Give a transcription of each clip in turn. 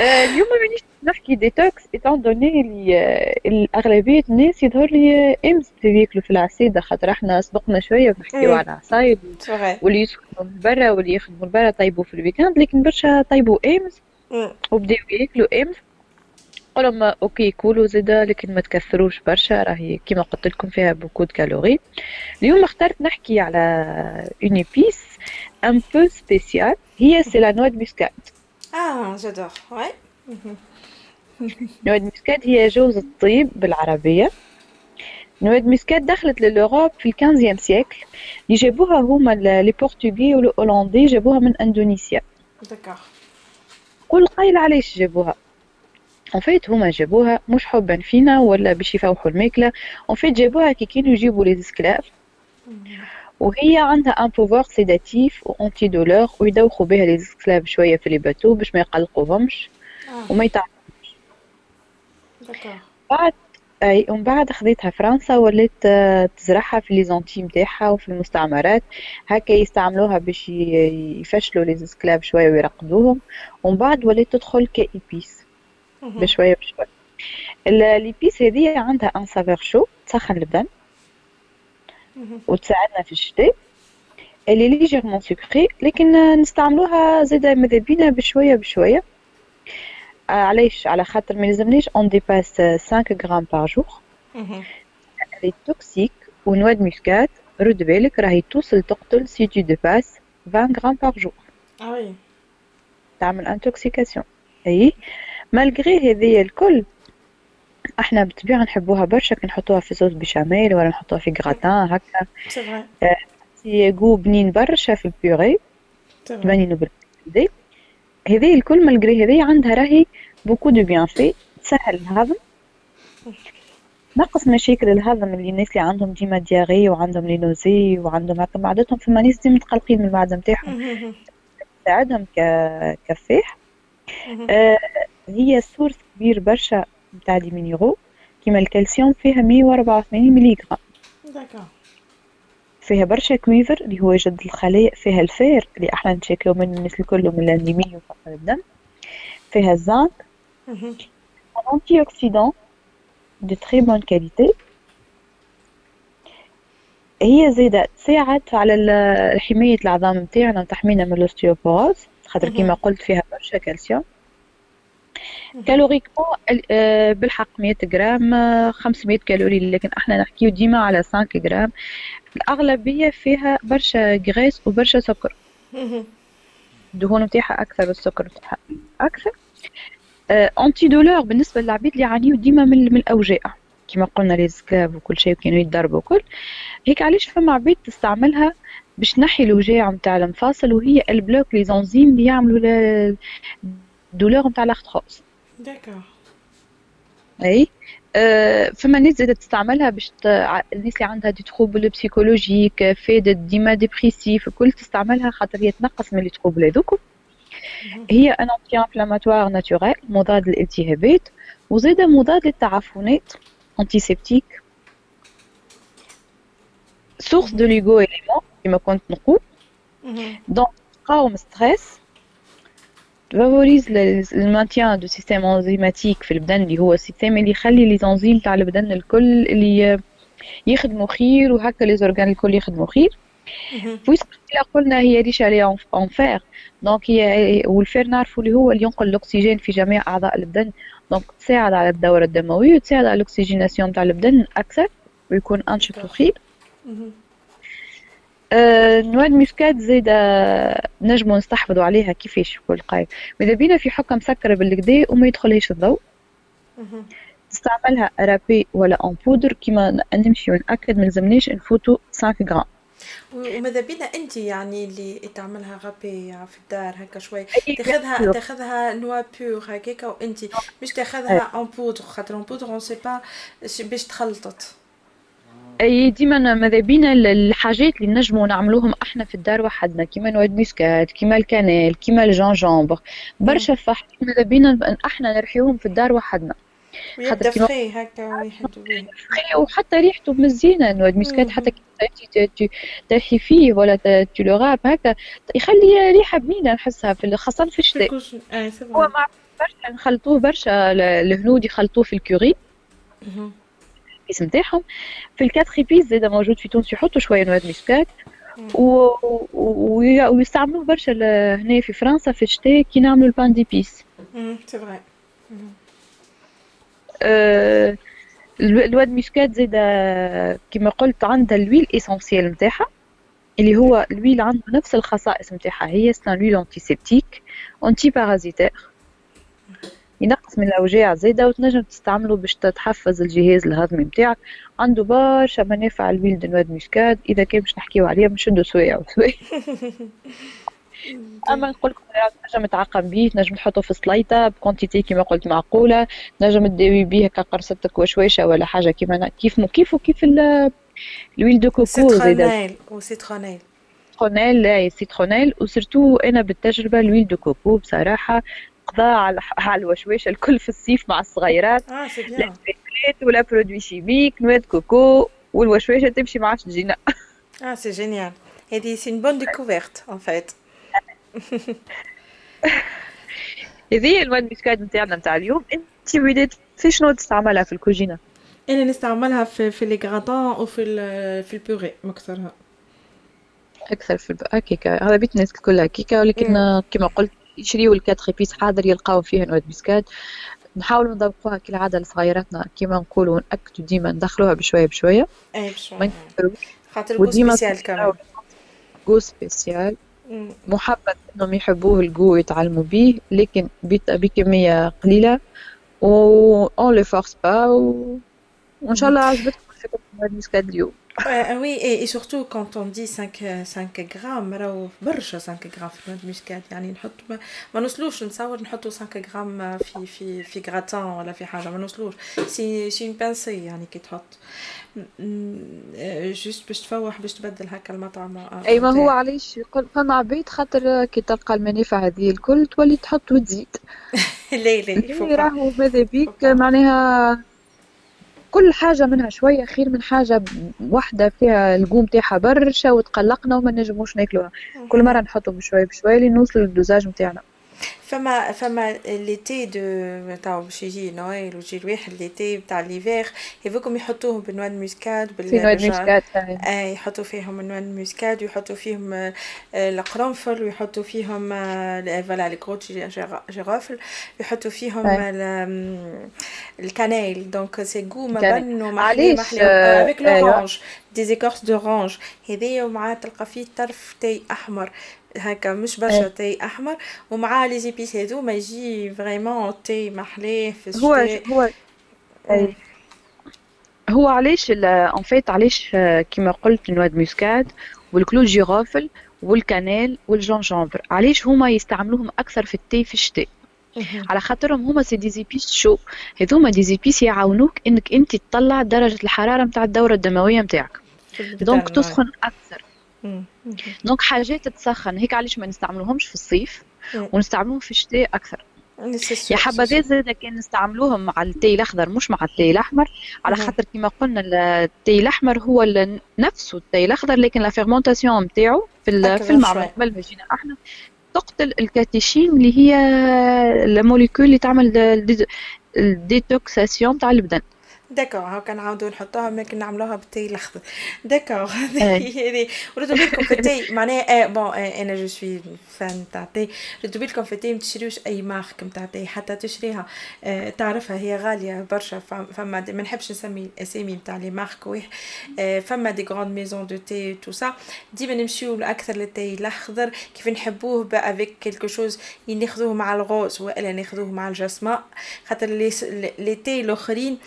اليوم مانيش نحكي détox étant donné اللي الاغلبيه الناس يظهر لي امس ياكلوا في العسيده خاطر إحنا سبقنا شوية بنحكيو على العصايد واللي يسكنوا من برا واللي يخدموا برا طيبوا في ال week-end لكن برشا طيبوا امس وبداو ياكلوا امس قولهم OK كولوا زادا لكن ما تكثروش برشا راهي كيما قلت لكم فيها beaucoup de calories اليوم اخترت نحكي على une épice un peu spéciale هي c'est la noix de آه j'adore ouais noix de muscade هي جوز الطيب بالعربية. noix de muscade دخلت لل Europe في ال quinzième siècle. اللي جابوها هما les Portugais والهولندي جابوها من إندونيسيا. d'accord قول قايل علاش جابوها؟ en fait هما جابوها مش حبا فينا ولا باش يفوحوا الماكلة. en fait جابوها كي كانوا يجيبوا les esclaves وهي عندها un pouvoir sédatif و anti-douleur ويدوخوا بها les esclaves شوية في les bateaux باش ما يقلقوهمش آه. وما يتعبوش بعد أي ومن بعد خذيتها فرنسا ولات آه، تزرعها في les Antilles نتاعها وفي المستعمرات. هكا يستعملوها باش يفشلوا les esclaves شوية ويرقدوهم. ومن بعد ولات تدخل ك épice بشوية بشوية. l'épice هذه عندها une saveur chaude تسخن البدن. وتساعدنا في الشتاء اللي légèrement sucrée لكن نستعملوها زادا ماذا بينا بشوية بشوية. آه، علاش؟ على خاطر ما لازمناش on dépasse 5 غرام par jour elle est toxique و noix de muscade رد بالك راهي توصل تقتل si tu dépasses 20 غرام par jour آه تعمل intoxication أي؟ malgré هذيا الكل إحنا بالطبيعه نحبوها برشا كي نحطوها في sauce béchamel ولا نحطوها في غراتان هكا. سي جو بنين برشا في فري تباني بالكدا هذه الكل malgré هذه عندها راهي beaucoup de bienfaits تسهل الهضم. نقص مشاكل الهضم اللي الناس اللي عندهم ديما diarrhée وعندهم les nausées وعندهم هكا معدتهم فما ناس ديما متقلقين من المعدة نتاعهم. تساعدهم كفاح. آه هي source كبير برشا نتاع des minéraux كيما الكالسيوم فيها 184 مليغرام d'accord. فيها برشا cuivre اللي هو جد الخلايا فيها ال fer اللي إحنا نتشكاو من الناس الكل من الانيميا وفقر الدم. فيها الزنك. antioxydant de très bonne qualité هي زيادة تساعد على حماية العظام نتاعنا وتحمينا من ال ostéoporose خاطر كيما قلت فيها برشا calcium. Caloriquement آه، بالحق 100 جرام 500 calories لكن إحنا نحكيو ديما على 5 جرام. الأغلبية فيها برشا graisse وبرشا سكر. الدهون نتاعها أكثر والسكر نتاعها أكثر. انتي آه، douleur بالنسبة للعبيد اللي يعانيو ديما من, من الأوجاع. كما قلنا les esclaves وكل شيء وكانوا يتضربوا وكل. هيك علاش فما عبيد تستعملها باش تنحي الوجاع نتاع المفاصل وهي ال bloque les enzymes اللي يعملوا ال douleur نتاع l'arthrose d'accord أي؟ أه فما ناس زادت تستعملها باش ت... الناس اللي عندها des troubles psychologiques فادت ديما dépressifs الكل تستعملها خاطر هي تنقص من les troubles هذوك هي ان anti-inflammatoire naturel مضاد للالتهابات وزادة مضاد للتعفنات antiseptique source de l'oligo-élément كما كنت نقول. donc تقاوم stress favorise le maintien du système enzymatique في البدن اللي هو ال système اللي يخلي les enzymes تاع البدن الكل اللي يخدموا خير وهكا les organes الكل يخدموا خير. puisque قلنا هي riche عليها en fer donc هي وال fer نعرفوا اللي هو اللي ينقل الأكسجين في جميع أعضاء البدن. donc تساعد على الدورة الدموية وتساعد على ال oxygénation تاع البدن أكثر ويكون أنشط وخير. آه، noix de muscade زايدة نجمو نستحفظوا عليها كيفاش كل قايم. ماذا بينا في حكة مسكرة بالكدا وما يدخلهاش الضوء تستعملها râpée ولا en poudre كيما نمشي ونأكد ما لازمناش نفوتوا 5 غرام وماذا بينا أنت يعني اللي تعملها râpée في الدار هكا شوي؟ تاخذها تاخذها noix pure هكاكا وأنت مش تاخذها en poudre خاطر en poudre on sait pas باش تخلطت. أي ديما ماذا بينا الحاجات اللي نجمو نعملوهم إحنا في الدار وحدنا كيما noix de muscade كيما ال cannelle كيما ال gingembre برشا فحم ماذا بينا إحنا نرحيوهم في الدار وحدنا. خاطر كيما هكا وحتى ريحته مزيانه noix de muscade حتى كي ترحي فيه ولا تولو râpe هكا يخلي ريحة بنينة نحسها في خاصة في الشتاء. هو مع برشا نخلطوه برشا الهنود يخلطوه في ال curry. ال épices نتاعهم في ال quatre-épices زاد موجود في تونس يحطوا شوية noix de muscade. ويستعملوه برشا هنا في فرنسا في الشتاء كي نعملوا ال pain d'épices c'est vrai ال noix de muscade زاد كما قلت عندها ال huile essentielle نتاعها اللي هو ال huile عنده نفس الخصائص نتاعها. هي sont l'huile antiseptique anti-parasitaire ينقص من الأوجاع زايده وتنجم تستعمله باش تحفز الجهاز الهضمي نتاعك عنده برشا منافع ال huile de noix de muscade إذا كان باش نحكيو عليها نشدو سوايع وسوايع. أما نقول لكم تنجم تعقم به تنجم تحطه في سلايطة ب quantité كيما قلت معقولة تنجم تداوي به كقرصتك وشويشة ولا حاجة كيما كيف كيف وكيف ال huile de coco citronnelle وسيترونيل سيترونيل. لا سيترونيل. وسرتو أنا بالتجربة ال huile de coco بصراحة قضاء على على الوشويشة الكل في الصيف مع الصغيرات. c'est bien ولا produit chimique noix de coco والوشويشة تمشي عادش تجينا آه c'est génial هذه c'est bonne découverte en fait هذه هي ال noix de muscade نتاعنا نتاع اليوم. انت وليدات في شنو تستعملها في الكوجينة؟ أنا نستعملها في في les gratins وفي في ال purée مكثرها أكثر في هكاكا هذا بيت الناس الكل هكاكا ولكن كما قلت يشريوا ال quatre-épices حاضر يلقاو فيه noix de muscade نحاولوا نضبطوها كالعاده لصغيراتنا كيما نقولوا ناكدوا ديما ندخلوها بشوية بشوية. إي بشوية. خاطر goût spécial كمان. جو سبيسيال. محبب إنهم يحبوه الجو ويتعلموا به لكن بكمية قليلة. و on les force pas وإن شاء الله عجبتكم الفكرة اليوم. Euh, oui, et, et, surtout quand on dit 5 5 غرام راهو برشا 5 غرام في ال noix de muscade يعني نحط ما, ما نوصلوش نتصور نحطوا 5 غرام في في في غراتان ولا في حاجة. ما نوصلوش. c'est c'est pensé يعني كي تحط. juste باش تفوح باش تبدل هكا المطعم. أي ما هو علاش؟ يقول فما عبيد خاطر كي تلقى المنافع هذه الكل تولي تحط وتزيد. لا لا راهو ماذا بيك؟ معناها كل حاجة منها شوية خير من حاجة واحدة فيها القوم تاعها برشا وتقلقنا وما نجموش ناكلوها. كل مرة نحطهم بشوية بشوية لنوصل للدوزاج نتاعنا. فما فما ليتي دو تاع باش يجي نويل ويجي الواحد ليتي تاع ليفير يفوكم يحطوهم بنوع الموسكاد بال نوع الموسكاد اي يحطوا فيهم نوع الموسكاد ويحطوا فيهم القرنفل ويحطوا فيهم فوالا لي كروت جيرافل يحطوا فيهم الكانيل دونك سي غو ما بن ومحلي محلي افيك لورانج دي زيكورس دورانج هذايا ومعاه تلقى فيه طرف تاي أحمر. هكا مش برشا تاي أحمر. ومعاه لي زيبيس هذوما يجي فريمون تاي محلاه في الشتاء هو هو هو علاش ان فيت علاش كيما قلت noix de muscade وال clou de girofle وال cannelle وال gingembre علاش هما يستعملوهم أكثر في ال thé في الشتاء على خاطرهم هما c'est des épices شو هذوما des épices يعاونوك انك انت تطلع درجه الحراره نتاع الدوره الدمويه نتاعك donc تسخن أكثر donc حاجات تسخن هيك علاش ما نستعملوهمش في الصيف ونستعملوهم في الشتاء أكثر يا حبذا زاد كان نستعملوهم مع التاي الاخضر مش مع التاي الاحمر على خاطر كما قلنا التاي الاحمر هو نفسه التاي الاخضر لكن la fermentation نتاعو في في المعمل جينا إحنا تقتل ال catéchine اللي هي ال molécule اللي تعمل ال détoxation تاع البدن d'accord هاكا نعاودو نحطوها ممكن نعملوها بالتاي الاخضر d'accord هذه ردوا بالكم في التاي معناها bon أنا je suis fan تاع التاي ردوا بالكم في التاي ما تشريوش أي marque نتاع التاي حتى تشريها تعرفها هي غالية برشا. فما ما نحبش نسمي الاسامي نتاع les marques oui فما des grandes maisons de thé tout ça ديما نمشيو أكثر للتاي الأخضر. كيف نحبوه بقى avec quelque chose ناخذوه مع ال rose وإلا ناخذوه مع الجاسما. خاطر les thés الأخرين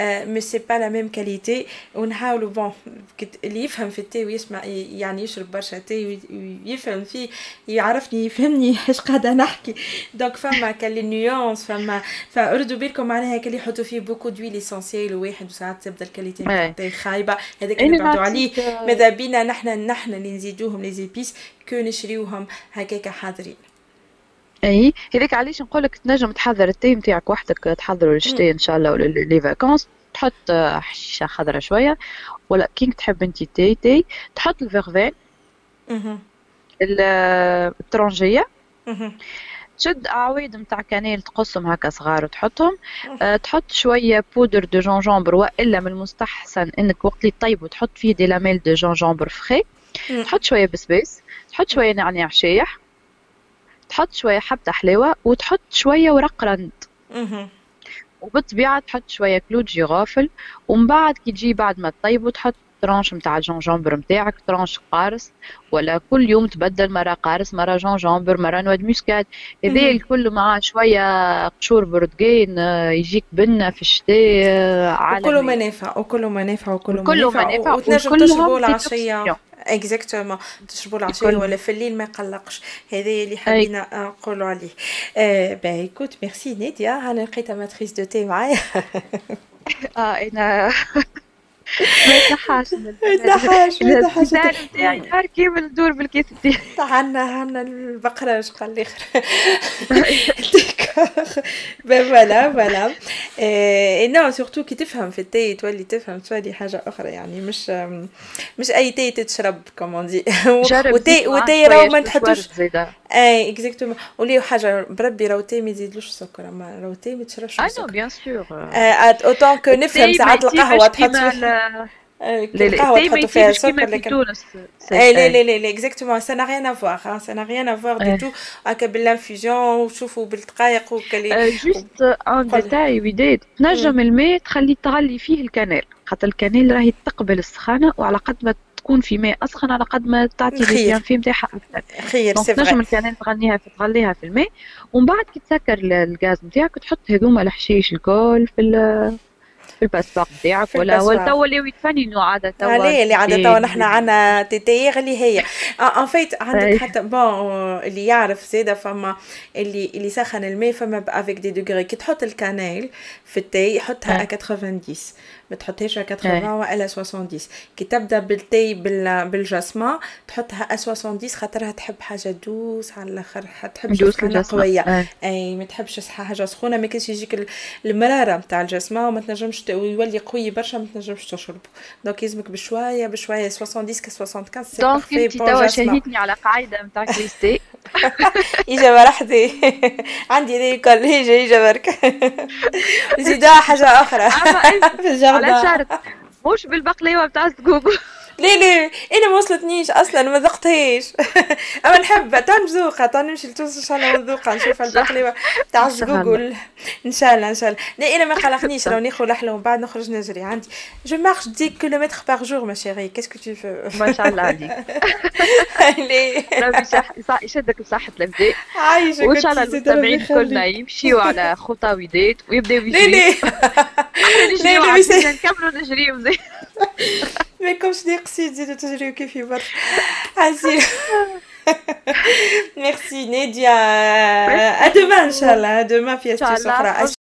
mais c'est pas la même qualité ونحاولوا bon اللي يفهم في التاي ويسمع يعني يشرب برشا تاي ويفهم فيه يعرفني يفهمني إيش قاعدة نحكي donc فما كان les nuances فما فردوا بالكم معناها كان يحطوا فيه beaucoup d'huiles essentielles وواحد وساعات تبدا ال qualité التاي خايبه هذاك اللي نبعدوا عليه ماذا بينا نحن نحن اللي نزيدوهم les épices que نشريوهم هكاك حاضرين أي؟ هذاك علاش نقول لك تنجم تحضر التاي نتاعك وحدك تحضره للشتاء إن شاء الله ولا les vacances تحط حشيشة خضراء شوية ولا كينك تحب أنت تاي تاي تحط ال verveine الترونجية تشد أعواد متاع cannelle تقصهم هكا صغار وتحطهم أه تحط شوية poudre de gingembre وإلا من المستحسن إنك وقت اللي تطيب وتحط فيه des lamelles de gingembre frais تحط شوية بسبيس تحط شوية نعناع شايح تحط شوية حبة حلاوة وتحط شوية ورق رند. وبالطبيعة تحط شوية clou de girofle ومن بعد كي تجي بعد ما تطيب وتحط tranche نتاع ال gingembre نتاعك tranche قارص ولا كل يوم تبدل مرة قارص مرة gingembre مرة noix de muscade هذا الكل مع شوية قشور بردقان يجيك بنة في الشتاء عالمي وكله منافع وكله منافع وكله منافع وتنجم تشربوا العشية exactement تشربوا العشاء ولا في الليل ما يقلقش هذا اللي حبينا نقولوا عليه ah ben écoute merci ناديا أنا لقيتها maîtresse de thé معايا آه أنا ما يتنحاش ما يتنحاش ما يتنحاش نهار كامل ندور بالكيس نتاعي عنا عنا البقرة اش قال لي؟ فوالا فوالا. نو سورتو كي تفهم في التاي تولي تفهم تولي حاجة أخرى يعني مش مش أي تاي تتشرب كومون دي. وتاي وتاي راهو ما تحطوش اي اكزاكتومون ولي حاجة بربي راهو تاي ما يزيدلوش السكر أما راهو تاي ما تشربش السكر آه نو بيان سور اوتون كو نفهم ساعات القهوة تحط القهوه تحطوا فيها سكر لكن تونس لا لا لا لا اكزاكتومون سا نا ريان افوار سا نا ريان افوار دي تو هكا بالانفيزيون وشوفوا بالدقائق وكلي جوست ان ديتاي وداد تنجم الماء تخلي تغلي فيه الكنال. خاطر الكنال راهي تقبل السخانة وعلى قد ما تكون في ماء اسخن على قد ما تعطي لي في نتاعها أكثر خير سي تنجم الكنال تغنيها في تغليها في الماء. ومن بعد كي تسكر الغاز نتاعك تحط هذوما الحشيش الكل في الباسبور نتاعك ولا ولا توا اللي يتفننوا عادة توا؟ عليه اللي عادة توا نحن عندنا تيتيغ اللي هي. ان فيت عندك حتى بون اللي يعرف زاده فما اللي اللي سخن الماء فما افيك دي دوغري كي تحط الكانيل في التاي حطها 90 ما تحطهاش 80 والا 70 كي تبدا بالتاي بالجاسما تحطها 70 خاطرها تحب حاجة دوس على الآخر تحب سخانه قوية. إي ما تحبش حاجة سخونة ما كانش يجيك المرارة نتاع الجاسما وما تنجمش ويولي قوي برشا ما تنجمش تشربه. دونك يلزمك بشوية بشوية 70 ك 75 سي دونك انت توا شهيتني على قاعدة نتاع كريستي. اجا وحدي عندي ذي كل هيجا اجا برك زيدها حاجة أخرى. في الجردة على شرط مش بالبقلاوه بتاع جوجو. ليه ليه؟ أنا ما وصلتنيش أصلا ما ذقتهاش. أما نحب تو نذوقها تو نمشي لتونس إن شاء الله ونذوقها نشوف البقلاوه تاع جوجل. إن شاء الله إن شاء الله. لا أنا ما قلقنيش لو ناخذ لحله ومن بعد نخرج نجري. عندي. جو مارش 10 كيلومتر باغ جور ما شيري كاسكو تو فو ما شاء الله عليك. ليه يشدك بصحة الابداع عايشك وإن شاء الله المستمعين كلنا يمشيوا على خطى وداد ويبداو يجريوا ليه؟ ليه ليه؟ نكملوا نجريو. ما كومش نقصي تزيدو تجريو كيفي برك عزيز Merci Nédia. À demain, Inch'Allah. À demain, pièce sur